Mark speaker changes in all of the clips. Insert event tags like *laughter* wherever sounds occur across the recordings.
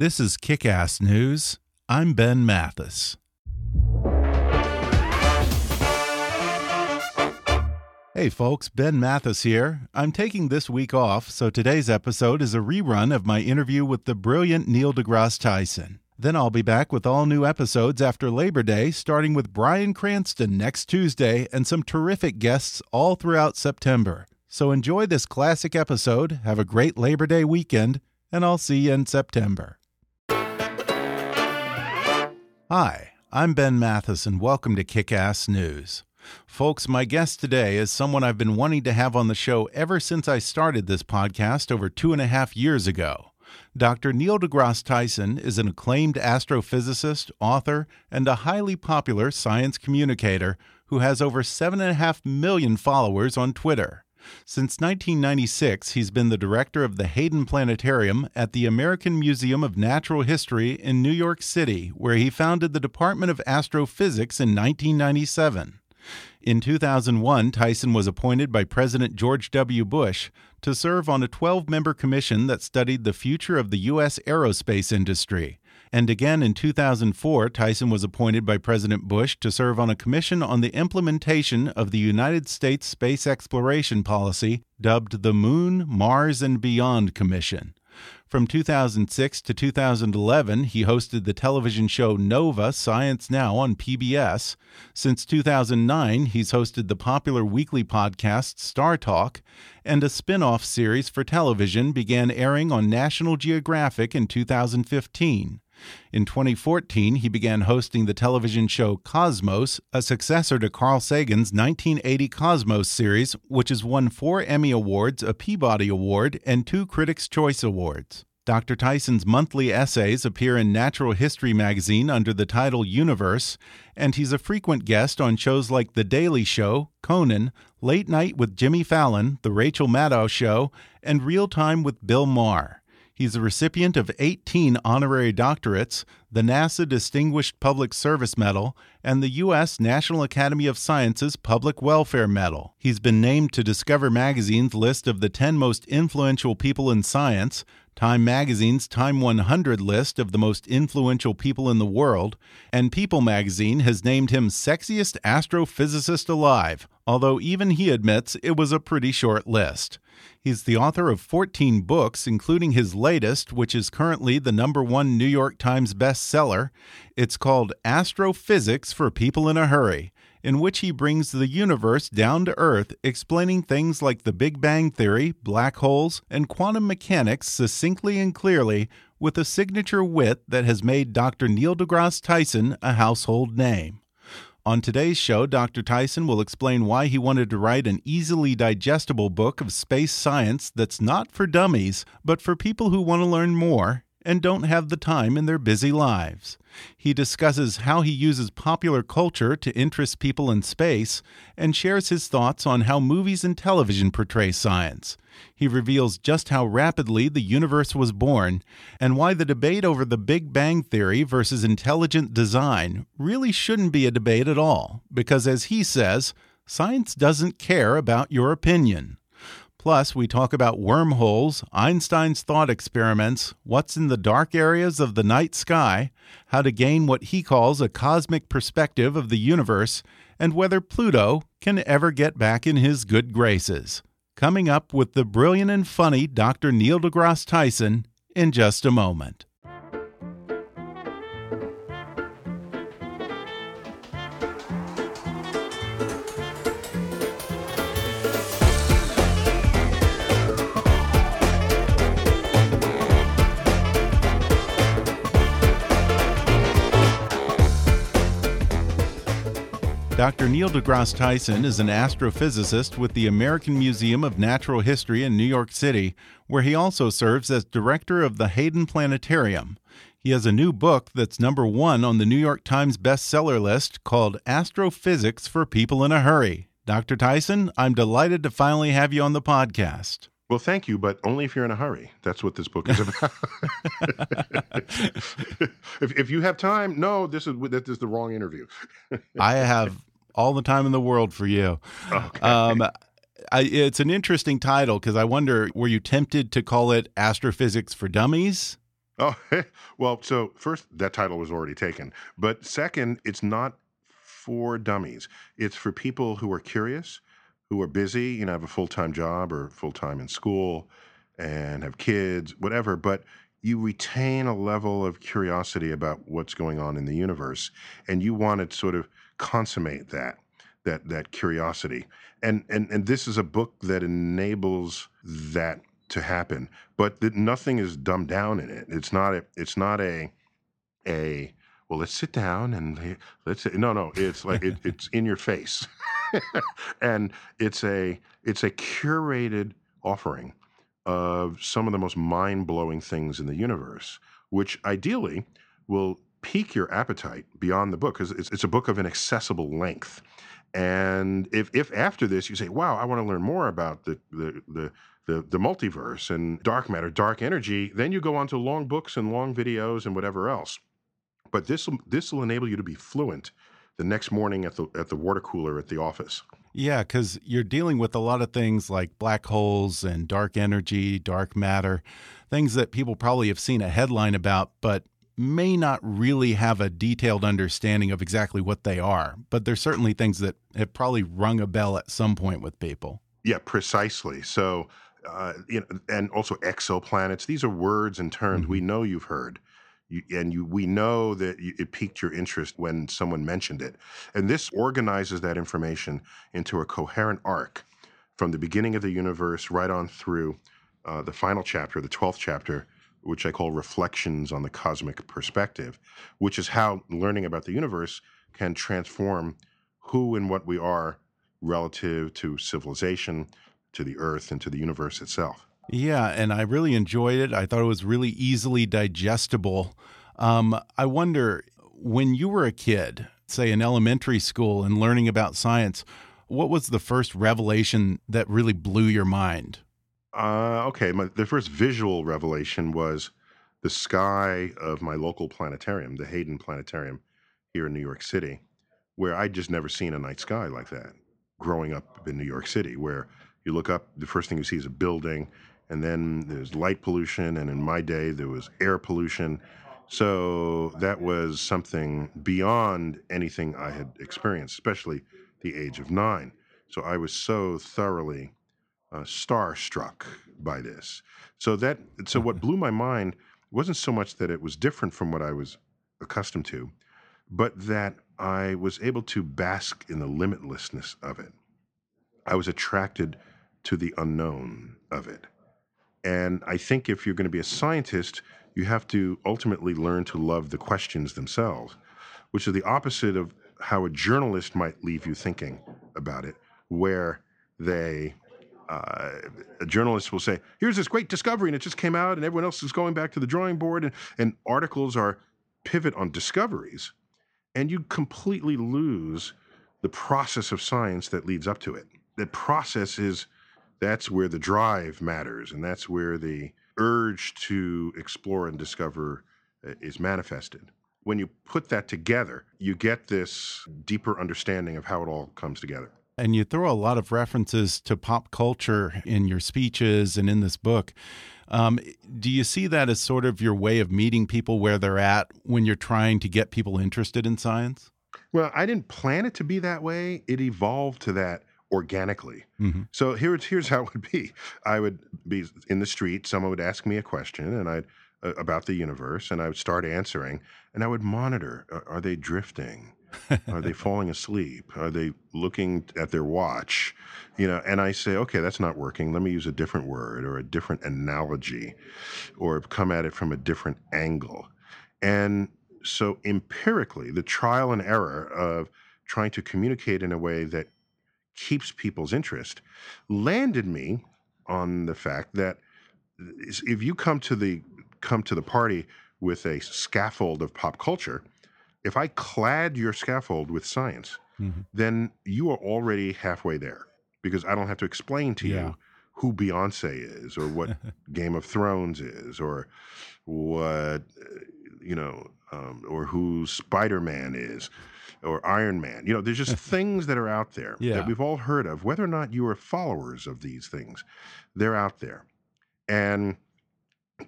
Speaker 1: This is Kick Ass News. I'm Ben Mathis. Hey folks, Ben Mathis here. I'm taking this week off, so today's episode is a rerun of my interview with the brilliant Neil deGrasse Tyson. Then I'll be back with all new episodes after Labor Day, starting with Bryan Cranston next Tuesday and some terrific guests all throughout September. So enjoy this classic episode, have a great Labor Day weekend, and I'll see you in September. Hi, I'm Ben Mathis, and welcome to Kick Ass News. Folks, my guest today is someone I've been wanting to have on the show ever since I started this podcast over two and a half years ago. Dr. Neil deGrasse Tyson is an acclaimed astrophysicist, author, and a highly popular science communicator who has over 7.5 million followers on Twitter. Since 1996, he's been the director of the Hayden Planetarium at the American Museum of Natural History in New York City, where he founded the Department of Astrophysics in 1997. In 2001, Tyson was appointed by President George W. Bush to serve on a 12 member commission that studied the future of the U.S. aerospace industry. And again in 2004, Tyson was appointed by President Bush to serve on a commission on the implementation of the United States space exploration policy dubbed the Moon, Mars, and Beyond Commission. From 2006 to 2011, he hosted the television show Nova Science Now on PBS. Since 2009, he's hosted the popular weekly podcast StarTalk, and a spin off series for television began airing on National Geographic in 2015. In 2014, he began hosting the television show Cosmos, a successor to Carl Sagan's 1980 Cosmos series, which has won four Emmy Awards, a Peabody Award, and two Critics' Choice Awards. Dr. Tyson's monthly essays appear in Natural History magazine under the title Universe, and he's a frequent guest on shows like The Daily Show, Conan, Late Night with Jimmy Fallon, The Rachel Maddow Show, and Real Time with Bill Maher. He's a recipient of 18 honorary doctorates, the NASA Distinguished Public Service Medal, and the U.S. National Academy of Sciences Public Welfare Medal. He's been named to Discover Magazine's list of the 10 most influential people in science, Time Magazine's Time 100 list of the most influential people in the world, and People Magazine has named him Sexiest Astrophysicist Alive, although even he admits it was a pretty short list. He's the author of 14 books, including his latest, which is currently the number one New York Times bestseller. It's called Astrophysics for People in a Hurry, in which he brings the universe down to Earth, explaining things like the Big Bang Theory, black holes, and quantum mechanics succinctly and clearly with a signature wit that has made Dr. Neil deGrasse Tyson a household name. On today's show, Dr. Tyson will explain why he wanted to write an easily digestible book of space science that's not for dummies, but for people who want to learn more and don't have the time in their busy lives. He discusses how he uses popular culture to interest people in space and shares his thoughts on how movies and television portray science. He reveals just how rapidly the universe was born and why the debate over the Big Bang Theory versus intelligent design really shouldn't be a debate at all, because as he says, science doesn't care about your opinion. Plus, we talk about wormholes, Einstein's thought experiments, what's in the dark areas of the night sky, how to gain what he calls a cosmic perspective of the universe, and whether Pluto can ever get back in his good graces. Coming up with the brilliant and funny Dr. Neil deGrasse Tyson in just a moment. Dr. Neil deGrasse Tyson is an astrophysicist with the American Museum of Natural History in New York City, where he also serves as director of the Hayden Planetarium. He has a new book that's number one on the New York Times bestseller list called Astrophysics for People in a Hurry. Dr. Tyson, I'm delighted to finally have you on the podcast.
Speaker 2: Well, thank you, but only if you're in a hurry. That's what this book is about. *laughs* *laughs* if, if you have time, no, this is this is the wrong interview.
Speaker 1: I have all the time in the world for you.
Speaker 2: Okay.
Speaker 1: Um, I, it's an interesting title because I wonder, were you tempted to call it Astrophysics for Dummies?
Speaker 2: Oh, *laughs* well, so first, that title was already taken. But second, it's not for dummies. It's for people who are curious, who are busy, you know, have a full time job or full time in school and have kids, whatever. But you retain a level of curiosity about what's going on in the universe and you want to sort of consummate that that that curiosity. And and and this is a book that enables that to happen but that nothing is dumbed down in it. It's not a it's not a a well let's sit down and let's no no it's like it, it's in your face. *laughs* And it's a it's a curated offering of some of the most mind-blowing things in the universe which ideally will pique your appetite beyond the book because it's, it's a book of an accessible length and if, if after this you say wow i want to learn more about the, the, the the, the multiverse and dark matter, dark energy, then you go on to long books and long videos and whatever else. But this this will enable you to be fluent the next morning at the at the water cooler at the office.
Speaker 1: Yeah, because you're dealing with a lot of things like black holes and dark energy, dark matter, things that people probably have seen a headline about, but may not really have a detailed understanding of exactly what they are. But there's certainly things that have probably rung a bell at some point with people.
Speaker 2: Yeah, precisely. So uh, you know, and also exoplanets. These are words and terms mm-hmm. we know you've heard. You, and you, we know that you, it piqued your interest when someone mentioned it. And this organizes that information into a coherent arc from the beginning of the universe right on through uh, the final chapter, the 12th chapter, which I call Reflections on the Cosmic Perspective, which is how learning about the universe can transform who and what we are relative to civilization, to the earth and to the universe itself.
Speaker 1: Yeah, and I really enjoyed it. I thought it was really easily digestible. Um, I wonder when you were a kid, say in elementary school, and learning about science, what was the first revelation that really blew your mind?
Speaker 2: Uh, okay, my, the first visual revelation was the sky of my local planetarium, the Hayden Planetarium here in New York City, where I'd just never seen a night sky like that growing up in New York City, where you look up, the first thing you see is a building, and then there's light pollution, and in my day, there was air pollution. So that was something beyond anything I had experienced, especially the age of nine. So I was so thoroughly uh, starstruck by this. So that so what blew my mind wasn't so much that it was different from what I was accustomed to, but that I was able to bask in the limitlessness of it. I was attracted to the unknown of it. And I think if you're going to be a scientist, you have to ultimately learn to love the questions themselves, which is the opposite of how a journalist might leave you thinking about it, where they uh, a journalist will say, "Here's this great discovery, and it just came out, and everyone else is going back to the drawing board," and, and articles are pivot on discoveries, and you completely lose the process of science that leads up to it. The process is that's where the drive matters and that's where the urge to explore and discover uh, is manifested. When you put that together, you get this deeper understanding of how it all comes together.
Speaker 1: And you throw a lot of references to pop culture in your speeches and in this book. Um, do you see that as sort of your way of meeting people where they're at when you're trying to get people interested in science?
Speaker 2: Well, I didn't plan it to be that way. It evolved to that organically. Mm-hmm. So here's here's how it would be. I would be in the street. Someone would ask me a question, and I'd uh, about the universe, and I would start answering, and I would monitor: are they drifting? *laughs* are they falling asleep? Are they looking at their watch? You know, and I say, okay, that's not working. Let me use a different word or a different analogy, or come at it from a different angle. And so empirically, the trial and error of trying to communicate in a way that keeps people's interest landed me on the fact that if you come to the come to the party with a scaffold of pop culture, if I clad your scaffold with science, mm-hmm. then you are already halfway there because I don't have to explain to yeah. you who Beyonce is or what *laughs* Game of Thrones is or what you know um, or who Spider Man is or Iron Man. You know, there's just *laughs* things that are out there yeah. that we've all heard of, whether or not you are followers of these things, they're out there. And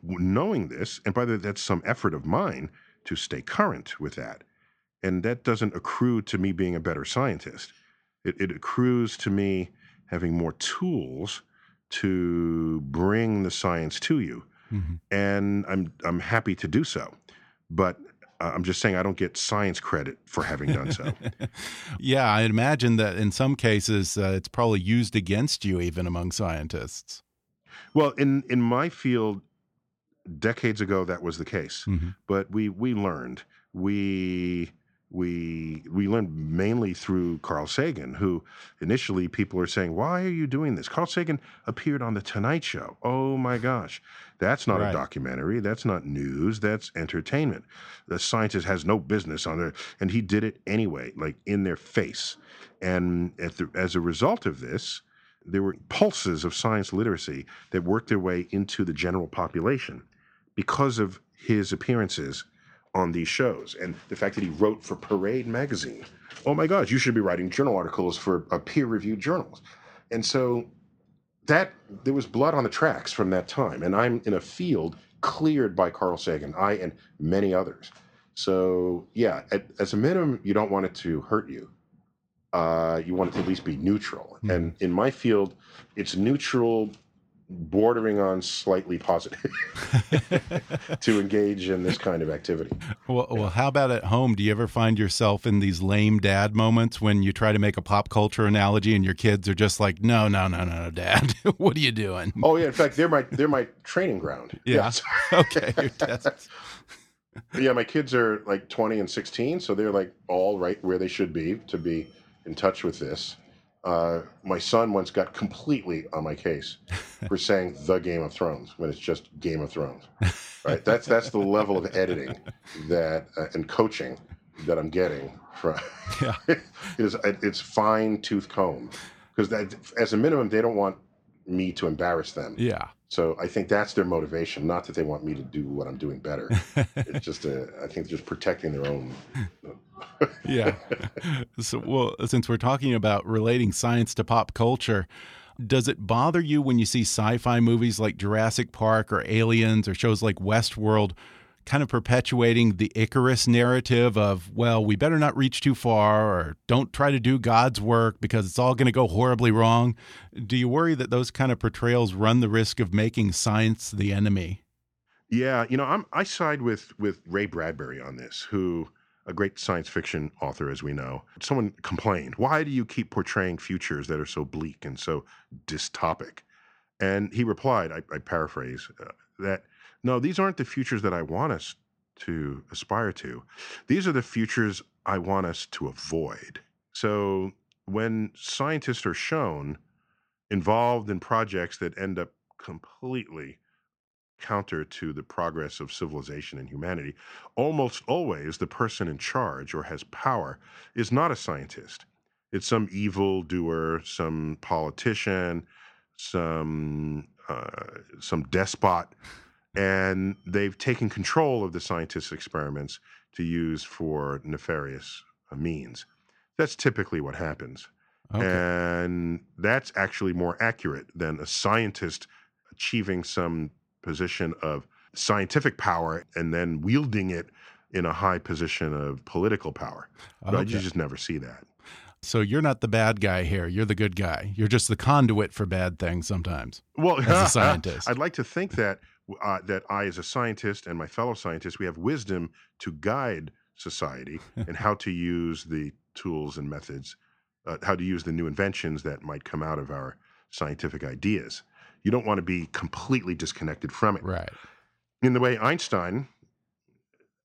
Speaker 2: knowing this, and by the way, that's some effort of mine to stay current with that. And that doesn't accrue to me being a better scientist. It, it accrues to me having more tools to bring the science to you. Mm-hmm. And I'm I'm happy to do so. But uh, I'm just saying I don't get science credit for having done so. *laughs*
Speaker 1: yeah, I imagine that in some cases uh, it's probably used against you even among scientists.
Speaker 2: Well, in in my field, decades ago that was the case, mm-hmm. but we we learned we we we learned mainly through Carl Sagan, who initially people are saying, "Why are you doing this?" Carl Sagan appeared on the Tonight Show. Oh my gosh, that's not right. a documentary. That's not news. That's entertainment. The scientist has no business on there, and he did it anyway, like in their face. And the, as a result of this, there were pulses of science literacy that worked their way into the general population because of his appearances on these shows and the fact that he wrote for Parade magazine. Oh my gosh, you should be writing journal articles for a peer-reviewed journals. And so that there was blood on the tracks from that time. And I'm in a field cleared by Carl Sagan, I and many others. So yeah, at, as a minimum, you don't want it to hurt you. Uh, you want it to at least be neutral. Mm. And in my field, it's neutral bordering on slightly positive *laughs* to engage in this kind of activity.
Speaker 1: Well, well, how about at home? Do you ever find yourself in these lame dad moments when you try to make a pop culture analogy and your kids are just like, "No, no, no, no, no Dad, *laughs* what are you doing?"
Speaker 2: Oh yeah, in fact, they're my they're my training ground.
Speaker 1: Yeah. *laughs* okay.
Speaker 2: yeah, my kids are like 20 and 16, so they're like all right where they should be to be in touch with this. Uh, my son once got completely on my case *laughs* for saying the Game of Thrones when it's just Game of Thrones. Right? That's that's the level of editing that uh, and coaching that I'm getting from. *laughs* Yeah. it *laughs* is it's fine tooth comb because that as a minimum they don't want me to embarrass them.
Speaker 1: Yeah.
Speaker 2: So I think that's their motivation, not that they want me to do what I'm doing better. *laughs* it's just a, I think just protecting their own. *laughs*
Speaker 1: yeah. So, well, since we're talking about relating science to pop culture, does it bother you when you see sci-fi movies like Jurassic Park or Aliens or shows like Westworld kind of perpetuating the Icarus narrative of, well, we better not reach too far or don't try to do God's work because it's all going to go horribly wrong. Do you worry that those kind of portrayals run the risk of making science the enemy?
Speaker 2: Yeah, you know, I'm I side with with Ray Bradbury on this, who a great science fiction author, as we know. Someone complained, "Why do you keep portraying futures that are so bleak and so dystopic?" And he replied, I, I paraphrase, uh, that no, these aren't the futures that I want us to aspire to. These are the futures I want us to avoid. So when scientists are shown involved in projects that end up completely counter to the progress of civilization and humanity, almost always the person in charge or has power is not a scientist. It's some evil doer, some politician, some uh, some despot and they've taken control of the scientists' experiments to use for nefarious uh, means. That's typically what happens. Okay. And that's actually more accurate than a scientist achieving some position of scientific power and then wielding it in a high position of political power. But okay. you just never see that.
Speaker 1: So you're not the bad guy here. You're the good guy. You're just the conduit for bad things sometimes.
Speaker 2: Well, as a *laughs* scientist, I'd like to think that uh, that I, as a scientist, and my fellow scientists, we have wisdom to guide society *laughs* and how to use the tools and methods, uh, how to use the new inventions that might come out of our scientific ideas. You don't want to be completely disconnected from it.
Speaker 1: Right.
Speaker 2: In the way Einstein,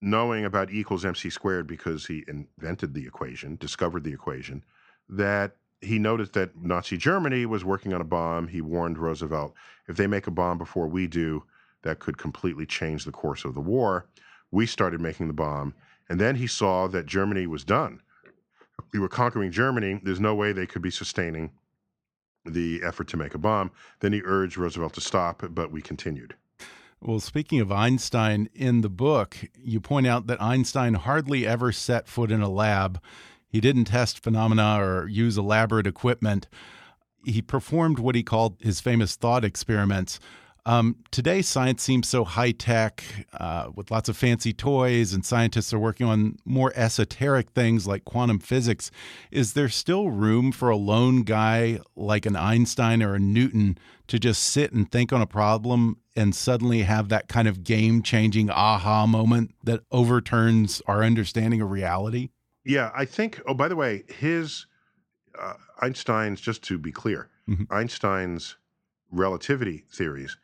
Speaker 2: knowing about E equals mc squared because he invented the equation, discovered the equation, that he noticed that Nazi Germany was working on a bomb. He warned Roosevelt, if they make a bomb before we do, that could completely change the course of the war. We started making the bomb, and then he saw that Germany was done. We were conquering Germany. There's no way they could be sustaining the effort to make a bomb. Then he urged Roosevelt to stop, but we continued.
Speaker 1: Well, speaking of Einstein, in the book, you point out that Einstein hardly ever set foot in a lab. He didn't test phenomena or use elaborate equipment. He performed what he called his famous thought experiments Um, today, science seems so high tech uh, with lots of fancy toys, and scientists are working on more esoteric things like quantum physics. Is there still room for a lone guy like an Einstein or a Newton to just sit and think on a problem and suddenly have that kind of game changing aha moment that overturns our understanding of reality?
Speaker 2: Yeah, I think. Oh, by the way, his uh, Einstein's, just to be clear, mm -hmm. Einstein's relativity theories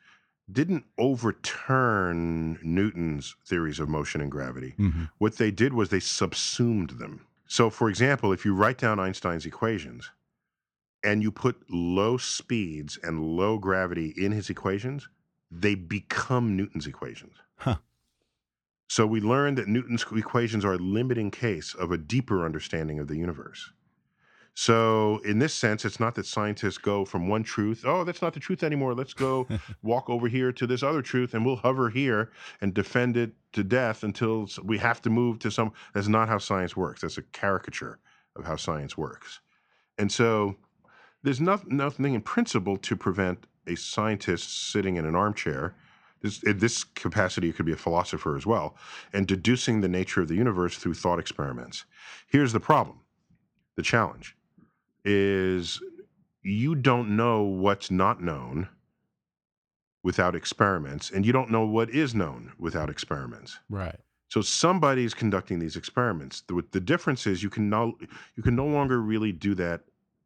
Speaker 2: didn't overturn Newton's theories of motion and gravity. Mm-hmm. What they did was they subsumed them. So, for example, if you write down Einstein's equations and you put low speeds and low gravity in his equations, they become Newton's equations.
Speaker 1: Huh.
Speaker 2: So, we learned that Newton's equations are a limiting case of a deeper understanding of the universe. So, in this sense, it's not that scientists go from one truth, oh, that's not the truth anymore. Let's go *laughs* walk over here to this other truth and we'll hover here and defend it to death until we have to move to some. That's not how science works. That's a caricature of how science works. And so, there's nothing, nothing in principle to prevent a scientist sitting in an armchair. This, in this capacity, it could be a philosopher as well, and deducing the nature of the universe through thought experiments. Here's the problem the challenge is you don't know what's not known without experiments, and you don't know what is known without experiments.
Speaker 1: Right.
Speaker 2: So somebody's conducting these experiments. The, the difference is you can no you can no longer really do that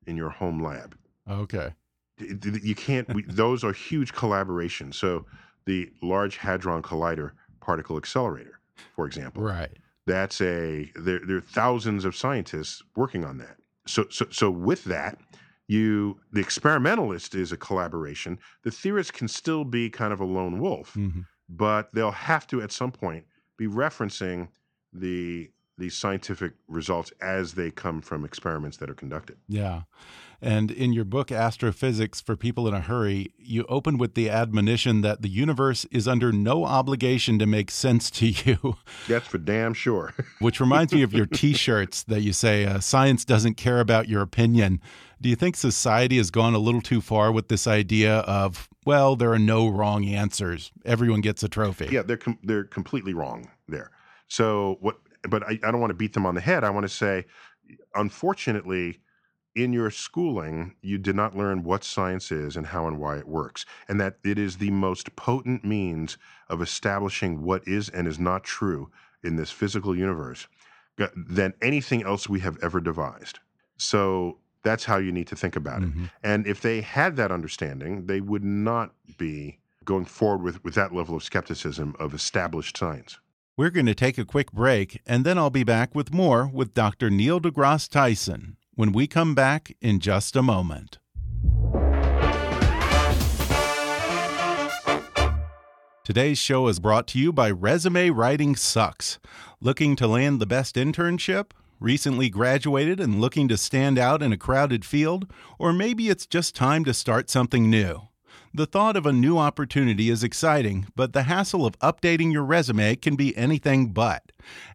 Speaker 2: in your home lab.
Speaker 1: Okay.
Speaker 2: You can't. we, those are huge collaborations. So the Large Hadron Collider particle accelerator, for example.
Speaker 1: Right.
Speaker 2: That's a there. There are thousands of scientists working on that so, so, so with that, you the experimentalist is a collaboration. The theorist can still be kind of a lone wolf, mm-hmm. but they'll have to at some point be referencing the the scientific results as they come from experiments that are conducted.
Speaker 1: Yeah. And in your book, Astrophysics for People in a Hurry, you open with the admonition that the universe is under no obligation to make sense to you. *laughs*
Speaker 2: That's for damn sure. *laughs*
Speaker 1: Which reminds me of your t shirts that you say, uh, science doesn't care about your opinion. Do you think society has gone a little too far with this idea of, well, there are no wrong answers? Everyone gets a trophy.
Speaker 2: Yeah, they're, com they're completely wrong there. So, what, but I, I don't want to beat them on the head. I want to say, unfortunately, in your schooling, you did not learn what science is and how and why it works, and that it is the most potent means of establishing what is and is not true in this physical universe than anything else we have ever devised. So that's how you need to think about mm-hmm. it. And if they had that understanding, they would not be going forward with, with that level of skepticism of established science.
Speaker 1: We're going to take a quick break, and then I'll be back with more with Dr. Neil deGrasse Tyson when we come back in just a moment. Today's show is brought to you by Resume Writing Sucks. Looking to land the best internship? Recently graduated and looking to stand out in a crowded field? Or maybe it's just time to start something new. The thought of a new opportunity is exciting, but the hassle of updating your resume can be anything but.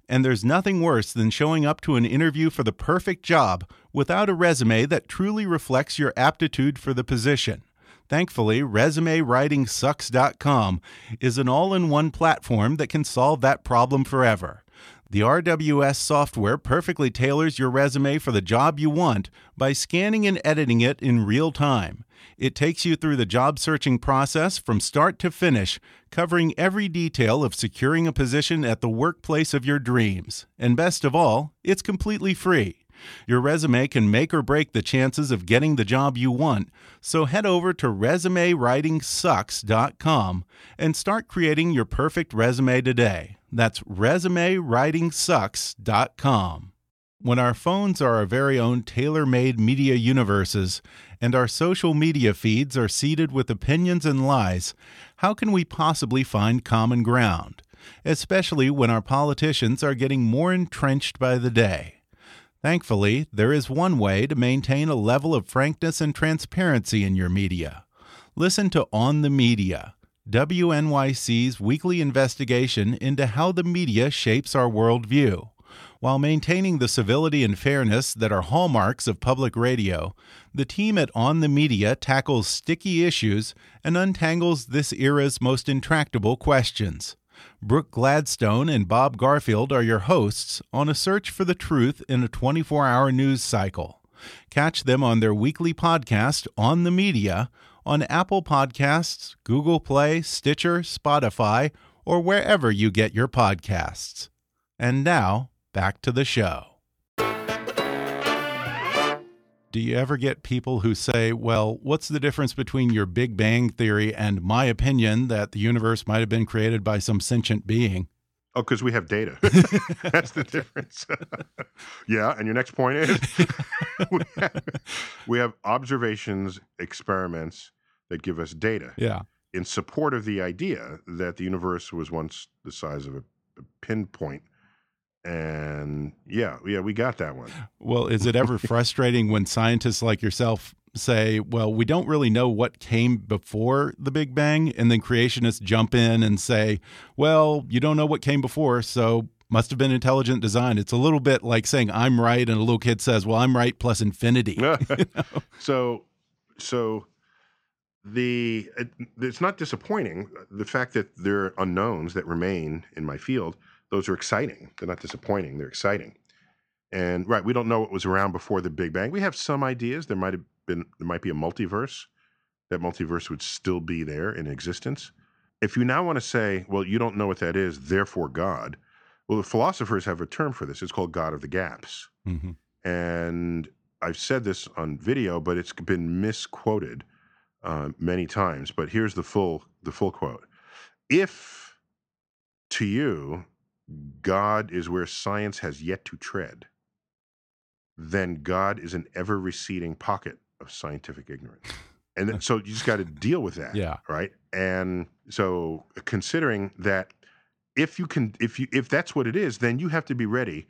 Speaker 1: And there's nothing worse than showing up to an interview for the perfect job without a resume that truly reflects your aptitude for the position. Thankfully, ResumeWritingSucks.com is an all in one platform that can solve that problem forever. The RWS software perfectly tailors your resume for the job you want by scanning and editing it in real time. It takes you through the job searching process from start to finish, covering every detail of securing a position at the workplace of your dreams. And best of all, it's completely free. Your resume can make or break the chances of getting the job you want, so head over to resumewritingsucks.com and start creating your perfect resume today. That's resumewritingsucks.com. When our phones are our very own tailor made media universes, and our social media feeds are seeded with opinions and lies, how can we possibly find common ground? Especially when our politicians are getting more entrenched by the day. Thankfully, there is one way to maintain a level of frankness and transparency in your media. Listen to On the Media, WNYC's weekly investigation into how the media shapes our worldview. While maintaining the civility and fairness that are hallmarks of public radio, the team at On the Media tackles sticky issues and untangles this era's most intractable questions. Brooke Gladstone and Bob Garfield are your hosts on a search for the truth in a 24 hour news cycle. Catch them on their weekly podcast, On the Media, on Apple Podcasts, Google Play, Stitcher, Spotify, or wherever you get your podcasts. And now, back to the show. Do you ever get people who say, well, what's the difference between your Big Bang Theory and my opinion that the universe might have been created by some sentient being?
Speaker 2: Oh, because we have data. *laughs* That's the difference. *laughs* yeah. And your next point is *laughs* we, have, we have observations, experiments that give us data.
Speaker 1: Yeah.
Speaker 2: In support of the idea that the universe was once the size of a, a pinpoint and yeah, yeah, we got that one.
Speaker 1: Well, is it ever frustrating when scientists like yourself say, well, we don't really know what came before the Big Bang, and then creationists jump in and say, well, you don't know what came before, so must have been intelligent design. It's a little bit like saying I'm right, and a little kid says, well, I'm right plus infinity. you *laughs*
Speaker 2: know? So, so the uh, it's not disappointing the fact that there are unknowns that remain in my field those are exciting. They're not disappointing. They're exciting. And right, we don't know what was around before the Big Bang. We have some ideas. There might have been there might be a multiverse. That multiverse would still be there in existence. If you now want to say, well, you don't know what that is, therefore God. Well, the philosophers have a term for this. It's called God of the gaps. Mm-hmm. And I've said this on video, but it's been misquoted uh, many times. But here's the full the full quote: If to you God is where science has yet to tread, then God is an ever receding pocket of scientific ignorance. And then, so you just got to deal with that.
Speaker 1: Yeah.
Speaker 2: Right. And so considering that if you can, if you, if that's what it is, then you have to be ready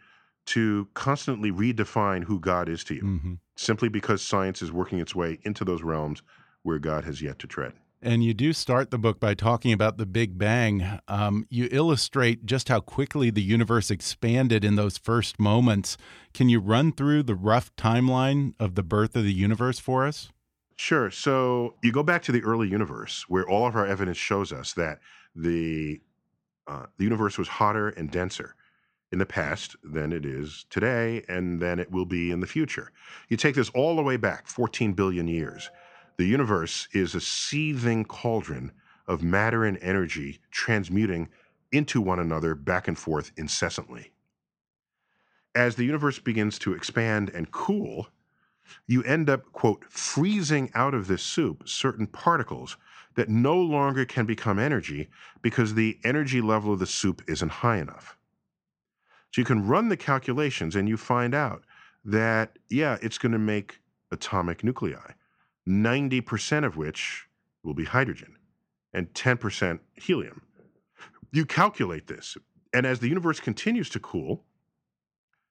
Speaker 2: to constantly redefine who God is to you mm-hmm. simply because science is working its way into those realms where God has yet to tread.
Speaker 1: And you do start the book by talking about the Big Bang. Um, you illustrate just how quickly the universe expanded in those first moments. Can you run through the rough timeline of the birth of the universe for us?
Speaker 2: Sure. So you go back to the early universe, where all of our evidence shows us that the uh, the universe was hotter and denser in the past than it is today, and than it will be in the future. You take this all the way back 14 billion years the universe is a seething cauldron of matter and energy transmuting into one another back and forth incessantly. As the universe begins to expand and cool, you end up, quote, freezing out of this soup certain particles that no longer can become energy because the energy level of the soup isn't high enough. So you can run the calculations and you find out that, yeah, it's going to make atomic nuclei. 90% of which will be hydrogen and 10% helium. You calculate this, and as the universe continues to cool,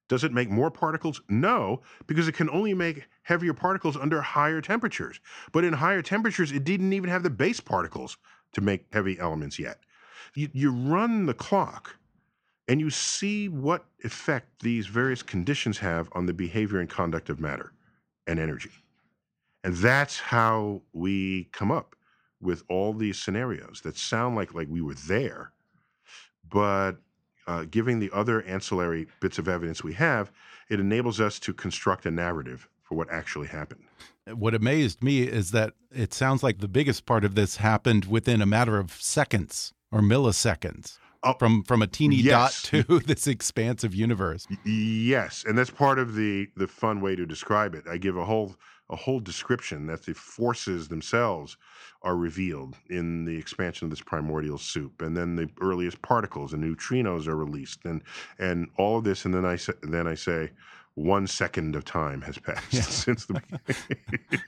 Speaker 2: does it make more particles? No, because it can only make heavier particles under higher temperatures. But in higher temperatures, it didn't even have the base particles to make heavy elements yet. You, you run the clock and you see what effect these various conditions have on the behavior and conduct of matter and energy. And that's how we come up with all these scenarios that sound like like we were there, but uh, giving the other ancillary bits of evidence we have, it enables us to construct a narrative for what actually happened.
Speaker 1: What amazed me is that it sounds like the biggest part of this happened within a matter of seconds or milliseconds. Oh, from from a teeny yes. dot to *laughs* this expansive universe.
Speaker 2: Yes, and that's part of the the fun way to describe it. I give a whole a whole description that the forces themselves are revealed in the expansion of this primordial soup, and then the earliest particles and neutrinos are released, and and all of this, and then I say, then I say, one second of time has passed yeah. *laughs* since the *laughs* beginning.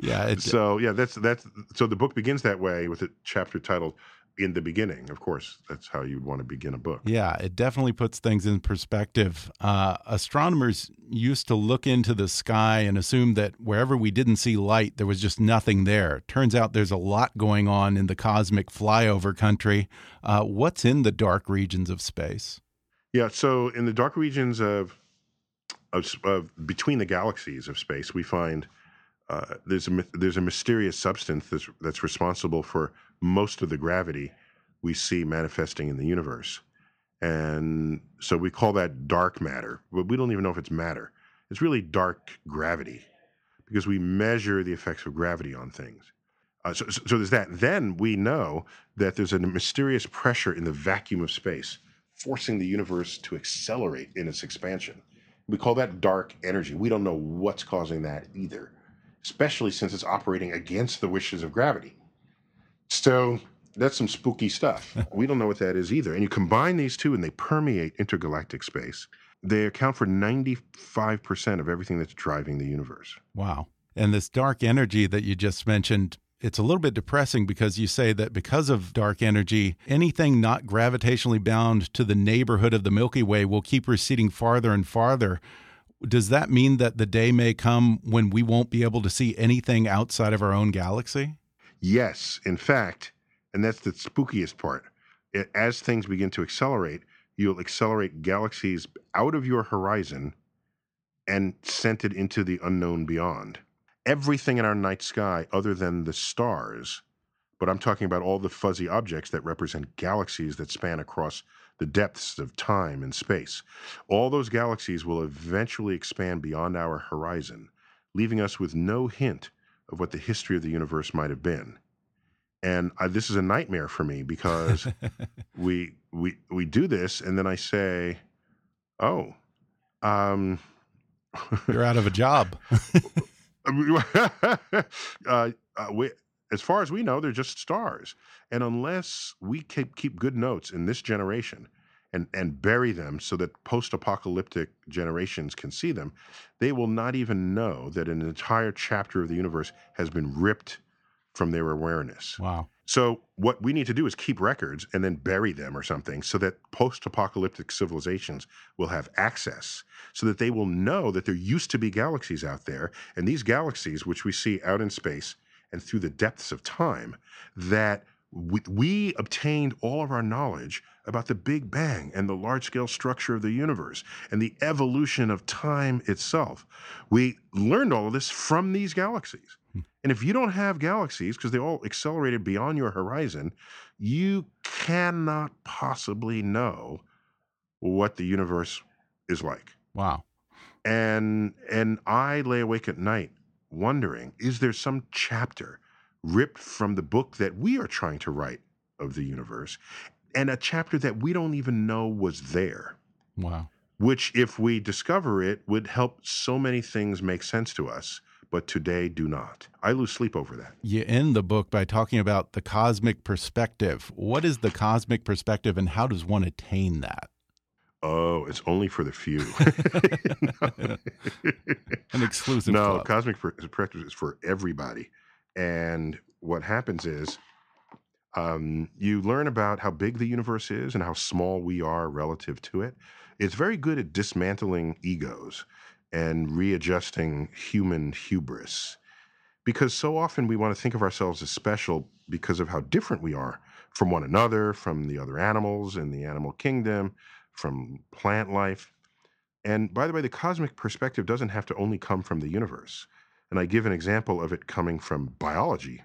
Speaker 1: yeah.
Speaker 2: It, so yeah, that's that's so the book begins that way with a chapter titled in the beginning. Of course, that's how you'd want to begin a book.
Speaker 1: Yeah, it definitely puts things in perspective. Uh, astronomers used to look into the sky and assume that wherever we didn't see light, there was just nothing there. Turns out there's a lot going on in the cosmic flyover country. Uh, what's in the dark regions of space?
Speaker 2: Yeah. So in the dark regions of of, of between the galaxies of space, we find uh, there's a there's a mysterious substance that's that's responsible for most of the gravity we see manifesting in the universe, and so we call that dark matter. But we don't even know if it's matter. It's really dark gravity because we measure the effects of gravity on things. Uh, so, so there's that. Then we know that there's a mysterious pressure in the vacuum of space, forcing the universe to accelerate in its expansion. We call that dark energy. We don't know what's causing that either, especially since it's operating against the wishes of gravity. So that's some spooky stuff. *laughs* we don't know what that is either. And you combine these two and they permeate intergalactic space. They account for 95% of everything that's driving the universe.
Speaker 1: Wow. And this dark energy that you just mentioned it's a little bit depressing because you say that because of dark energy, anything not gravitationally bound to the neighborhood of the Milky Way will keep receding farther and farther. Does that mean that the day may come when we won't be able to see anything outside of our own galaxy?
Speaker 2: Yes, in fact, and that's the spookiest part. As things begin to accelerate, you'll accelerate galaxies out of your horizon and sent it into the unknown beyond everything in our night sky other than the stars, but I'm talking about all the fuzzy objects that represent galaxies that span across the depths of time and space. All those galaxies will eventually expand beyond our horizon, leaving us with no hint of what the history of the universe might have been. And I, this is a nightmare for me because *laughs* we we we do this, and then I say, "Oh, um, *laughs*
Speaker 1: you're out of a job." *laughs*
Speaker 2: uh, uh, we, as far as we know, they're just stars. And unless we keep, keep good notes in this generation and, and bury them so that post apocalyptic generations can see them, they will not even know that an entire chapter of the universe has been ripped from their awareness.
Speaker 1: Wow.
Speaker 2: So what we need to do is keep records and then bury them or something so that post-apocalyptic civilizations will have access so that they will know that there used to be galaxies out there and these galaxies which we see out in space and through the depths of time that we, we obtained all of our knowledge about the Big Bang and the large scale structure of the universe and the evolution of time itself. We learned all of this from these galaxies. Hmm. And if you don't have galaxies, because they all accelerated beyond your horizon, you cannot possibly know what the universe is like.
Speaker 1: Wow.
Speaker 2: And and I lay awake at night wondering, is there some chapter ripped from the book that we are trying to write of the universe and a chapter that we don't even know was there?
Speaker 1: Wow.
Speaker 2: Which if we discover it would help so many things make sense to us but today do not. I lose sleep over that.
Speaker 1: You end the book by talking about the cosmic perspective. What is the cosmic perspective and how does one attain that?
Speaker 2: Oh, it's only for the few. *laughs* *laughs*
Speaker 1: An exclusive.
Speaker 2: No,
Speaker 1: club.
Speaker 2: cosmic perspective is for everybody. And what happens is um, you learn about how big the universe is and how small we are relative to it. It's very good at dismantling egos and readjusting human hubris. Because so often we want to think of ourselves as special because of how different we are from one another, from the other animals in the animal kingdom, from plant life. And by the way, the cosmic perspective doesn't have to only come from the universe. And I give an example of it coming from biology.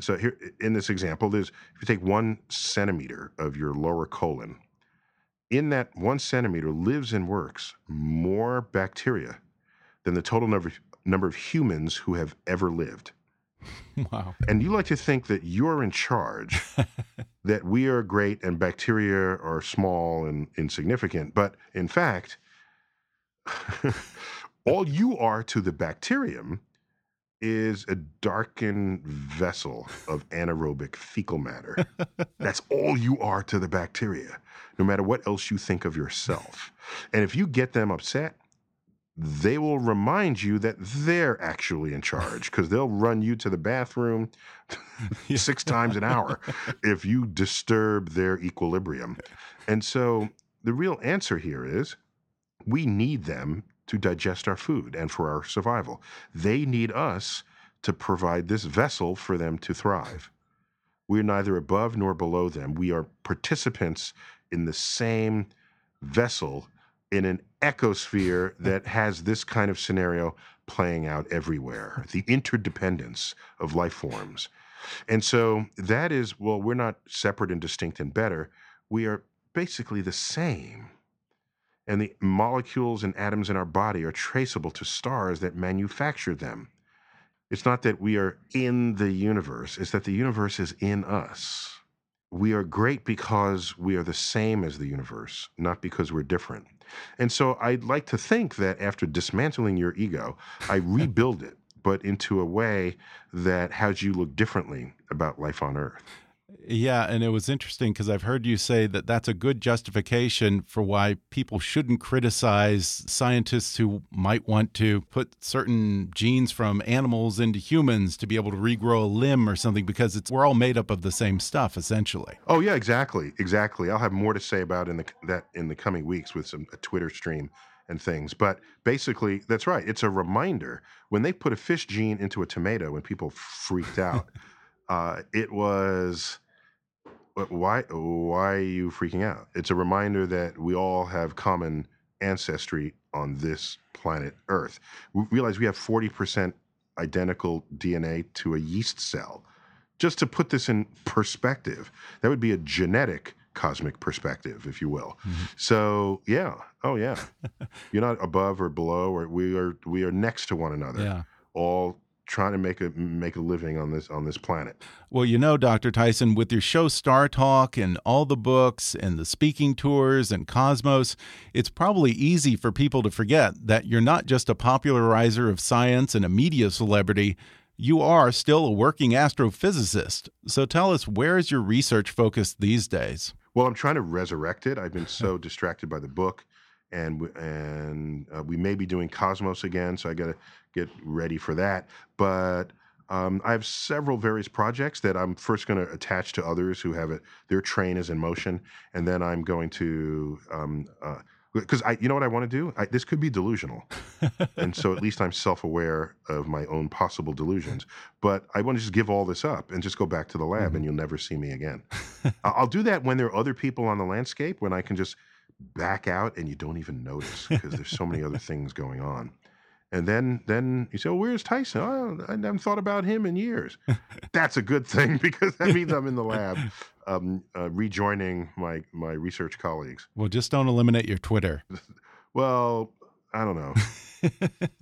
Speaker 2: So here in this example, there's if you take one centimeter of your lower colon in that one centimeter lives and works more bacteria than the total number, number of humans who have ever lived. *laughs*
Speaker 1: Wow.
Speaker 2: And you like to think that you're in charge, *laughs* that we are great and bacteria are small and insignificant. But in fact, *laughs* all you are to the bacterium is a darkened vessel of anaerobic fecal matter. *laughs* That's all you are to the bacteria, no matter what else you think of yourself. And if you get them upset, they will remind you that they're actually in charge because they'll run you to the bathroom *laughs* *laughs* six times an hour if you disturb their equilibrium. And so the real answer here is we need them to digest our food and for our survival. They need us to provide this vessel for them to thrive. We're neither above nor below them. We are participants in the same vessel in an ecosphere *laughs* that has this kind of scenario playing out everywhere the interdependence of life forms. And so that is, well, we're not separate and distinct and better. We are basically the same. And the molecules and atoms in our body are traceable to stars that manufacture them. It's not that we are in the universe, it's that the universe is in us. We are great because we are the same as the universe, not because we're different. And so I'd like to think that after dismantling your ego, I *laughs* rebuild it, but into a way that has you look differently about life on Earth.
Speaker 1: Yeah, and it was interesting because I've heard you say that that's a good justification for why people shouldn't criticize scientists who might want to put certain genes from animals into humans to be able to regrow a limb or something because it's we're all made up of the same stuff essentially.
Speaker 2: Oh yeah, exactly, exactly. I'll have more to say about in the that in the coming weeks with some a Twitter stream and things. But basically, that's right. It's a reminder when they put a fish gene into a tomato and people freaked out. *laughs* uh, it was why why are you freaking out? It's a reminder that we all have common ancestry on this planet Earth. We realize we have 40% identical DNA to a yeast cell. Just to put this in perspective, that would be a genetic cosmic perspective, if you will. Mm-hmm. So yeah, oh yeah, *laughs* you're not above or below, or we are we are next to one another.
Speaker 1: Yeah.
Speaker 2: All trying to make a make a living on this on this planet.
Speaker 1: Well, you know, Dr. Tyson, with your show StarTalk and all the books and the speaking tours and Cosmos, it's probably easy for people to forget that you're not just a popularizer of science and a media celebrity. You are still a working astrophysicist. So tell us, where is your research focused these days?
Speaker 2: Well, I'm trying to resurrect it. I've been *laughs* so distracted by the book and and uh, we may be doing Cosmos again, so I got to get ready for that. But um, I have several various projects that I'm first going to attach to others who have it. Their train is in motion, and then I'm going to because um, uh, I, you know what I want to do. I, this could be delusional, and so at least I'm self-aware of my own possible delusions. But I want to just give all this up and just go back to the lab, mm-hmm. and you'll never see me again. I'll do that when there are other people on the landscape, when I can just back out and you don't even notice because there's so many other things going on. And then, then you say, "Well, where's Tyson? Oh, I haven't thought about him in years." *laughs* That's a good thing *laughs* because that means I'm in the lab, um, uh, rejoining my my research colleagues.
Speaker 1: Well, just don't eliminate your Twitter. *laughs*
Speaker 2: well, I don't know.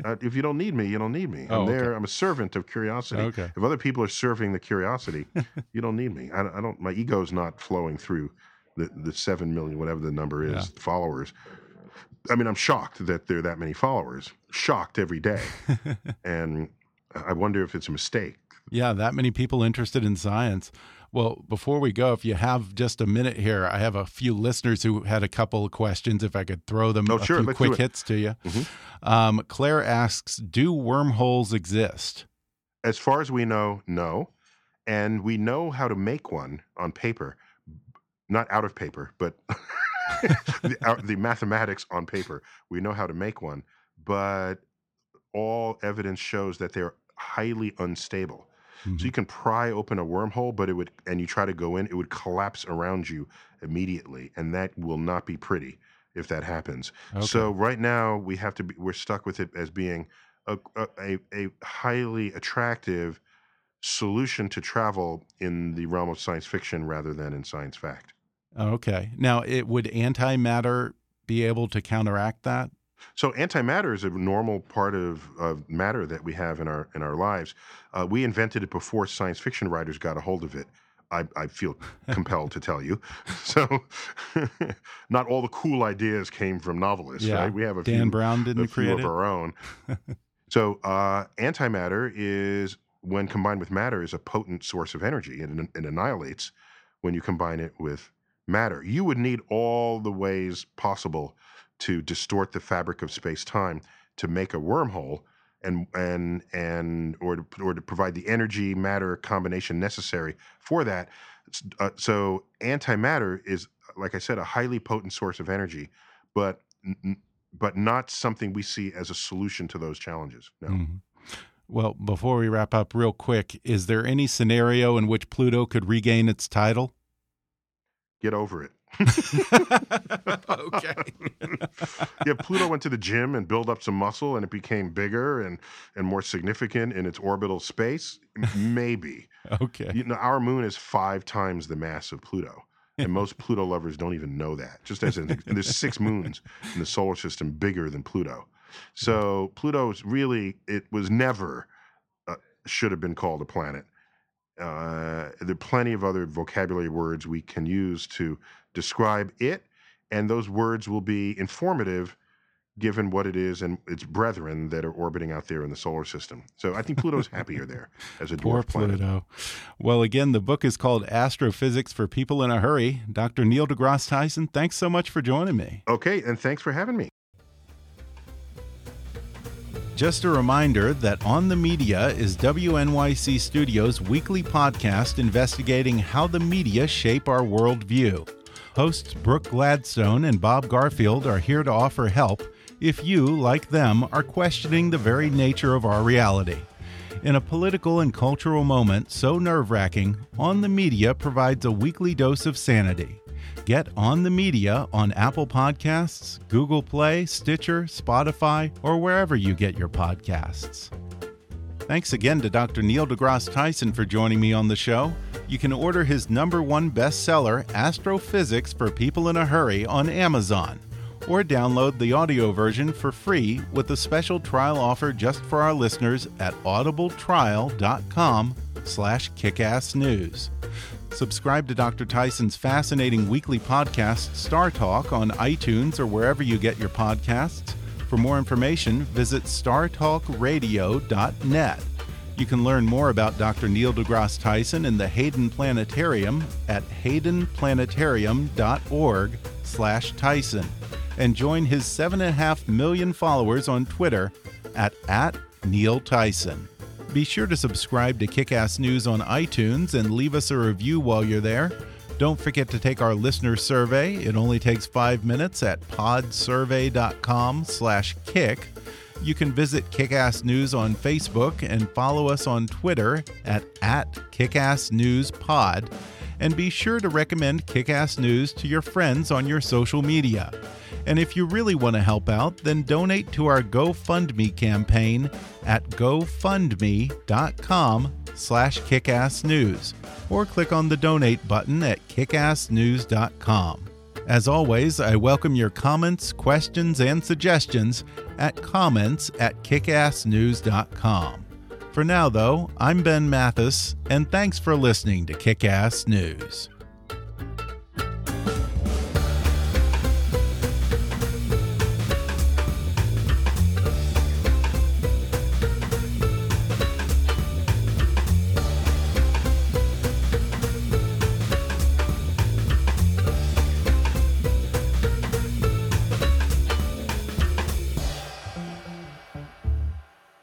Speaker 2: uh, if you don't need me, you don't need me. I'm oh, there. I'm a servant of curiosity.
Speaker 1: Okay.
Speaker 2: If other people are serving the curiosity, you don't need me. I, I don't. My ego's not flowing through the, the 7 million, whatever the number is, yeah. followers. I mean, I'm shocked that there are that many followers. Shocked every day. *laughs* and I wonder if it's a mistake.
Speaker 1: Yeah, that many people interested in science. Well, before we go, if you have just a minute here, I have a few listeners who had a couple of questions. If I could throw them
Speaker 2: oh,
Speaker 1: a
Speaker 2: sure,
Speaker 1: few quick hits to you.
Speaker 2: Mm -hmm.
Speaker 1: um, Claire asks Do wormholes exist?
Speaker 2: As far as we know, no. And we know how to make one on paper not out of paper, but *laughs* the, the, mathematics on paper. We know how to make one, but all evidence shows that they're highly unstable. Mm-hmm. So you can pry open a wormhole, but it would, and you try to go in, it would collapse around you immediately, and that will not be pretty if that happens. Okay. So right now we have to be, we're stuck with it as being a, a, a highly attractive solution to travel in the realm of science fiction rather than in science fact.
Speaker 1: Okay. Now, it would antimatter be able to counteract that?
Speaker 2: So antimatter is a normal part of, of matter that we have in our in our lives. Uh, we invented it before science fiction writers got a hold of it. I, I feel *laughs* compelled to tell you. So, *laughs* not all the cool ideas came from novelists,
Speaker 1: yeah.
Speaker 2: right? We have a
Speaker 1: Dan
Speaker 2: few,
Speaker 1: Brown didn't create
Speaker 2: of our own. *laughs* so, uh, antimatter is when combined with matter is a potent source of energy, and it annihilates when you combine it with matter. You would need all the ways possible to distort the fabric of space time to make a wormhole and and and or to, or to provide the energy matter combination necessary for that. Uh, so antimatter is, like I said, a highly potent source of energy, but but not something we see as a solution to those challenges. No. Mm -hmm.
Speaker 1: Well, before we wrap up, real quick, is there any scenario in which Pluto could regain its title?
Speaker 2: Get over it.
Speaker 1: okay. *laughs*
Speaker 2: yeah, Pluto went to the gym and built up some muscle, and it became bigger and and more significant in its orbital space. Maybe.
Speaker 1: okay.
Speaker 2: You know, our moon is five times the mass of Pluto. And *laughs* most Pluto lovers don't even know that. Just as in, there's six moons in the solar system bigger than Pluto. So Pluto's really, it was never, uh, should have been called a planet. Uh, there are plenty of other vocabulary words we can use to describe it, and those words will be informative given what it is and its brethren that are orbiting out there in the solar system. So I think Pluto's happier there as a *laughs* dwarf planet.
Speaker 1: Pluto. Well, again, the book is called Astrophysics for People in a Hurry. Dr. Neil deGrasse Tyson, thanks so much for joining me.
Speaker 2: Okay, and thanks for having me.
Speaker 1: Just a reminder that On the Media is WNYC Studios' weekly podcast investigating how the media shape our worldview. Hosts Brooke Gladstone and Bob Garfield are here to offer help if you, like them, are questioning the very nature of our reality. In a political and cultural moment so nerve wracking, On the Media provides a weekly dose of sanity. Get On the Media on Apple Podcasts, Google Play, Stitcher, Spotify, or wherever you get your podcasts. Thanks again to Dr. Neil deGrasse Tyson for joining me on the show. You can order his number one bestseller, Astrophysics for People in a Hurry, on Amazon, or download the audio version for free with a special trial offer just for our listeners at audibletrial.com slash kickassnews. Subscribe to Dr. Tyson's fascinating weekly podcast, StarTalk, on iTunes or wherever you get your podcasts. For more information, visit startalkradio.net. You can learn more about Dr. Neil deGrasse Tyson and the Hayden Planetarium at haydenplanetarium.org slash Tyson and join his 7.5 million followers on Twitter at, at Neil Tyson. Be sure to subscribe to Kickass News on iTunes and leave us a review while you're there. Don't forget to take our listener survey. It only takes five minutes at podsurvey.com/kick. You can visit Kickass News on Facebook and follow us on Twitter at, at KickassNewsPod. And be sure to recommend Kickass News to your friends on your social media. And if you really want to help out, then donate to our GoFundMe campaign at gofundme.com slash kickassnews or click on the donate button at kickassnews.com. As always, I welcome your comments, questions, and suggestions at comments at kickassnews.com. For now, though, I'm Ben Mathis, and thanks for listening to Kick Ass News.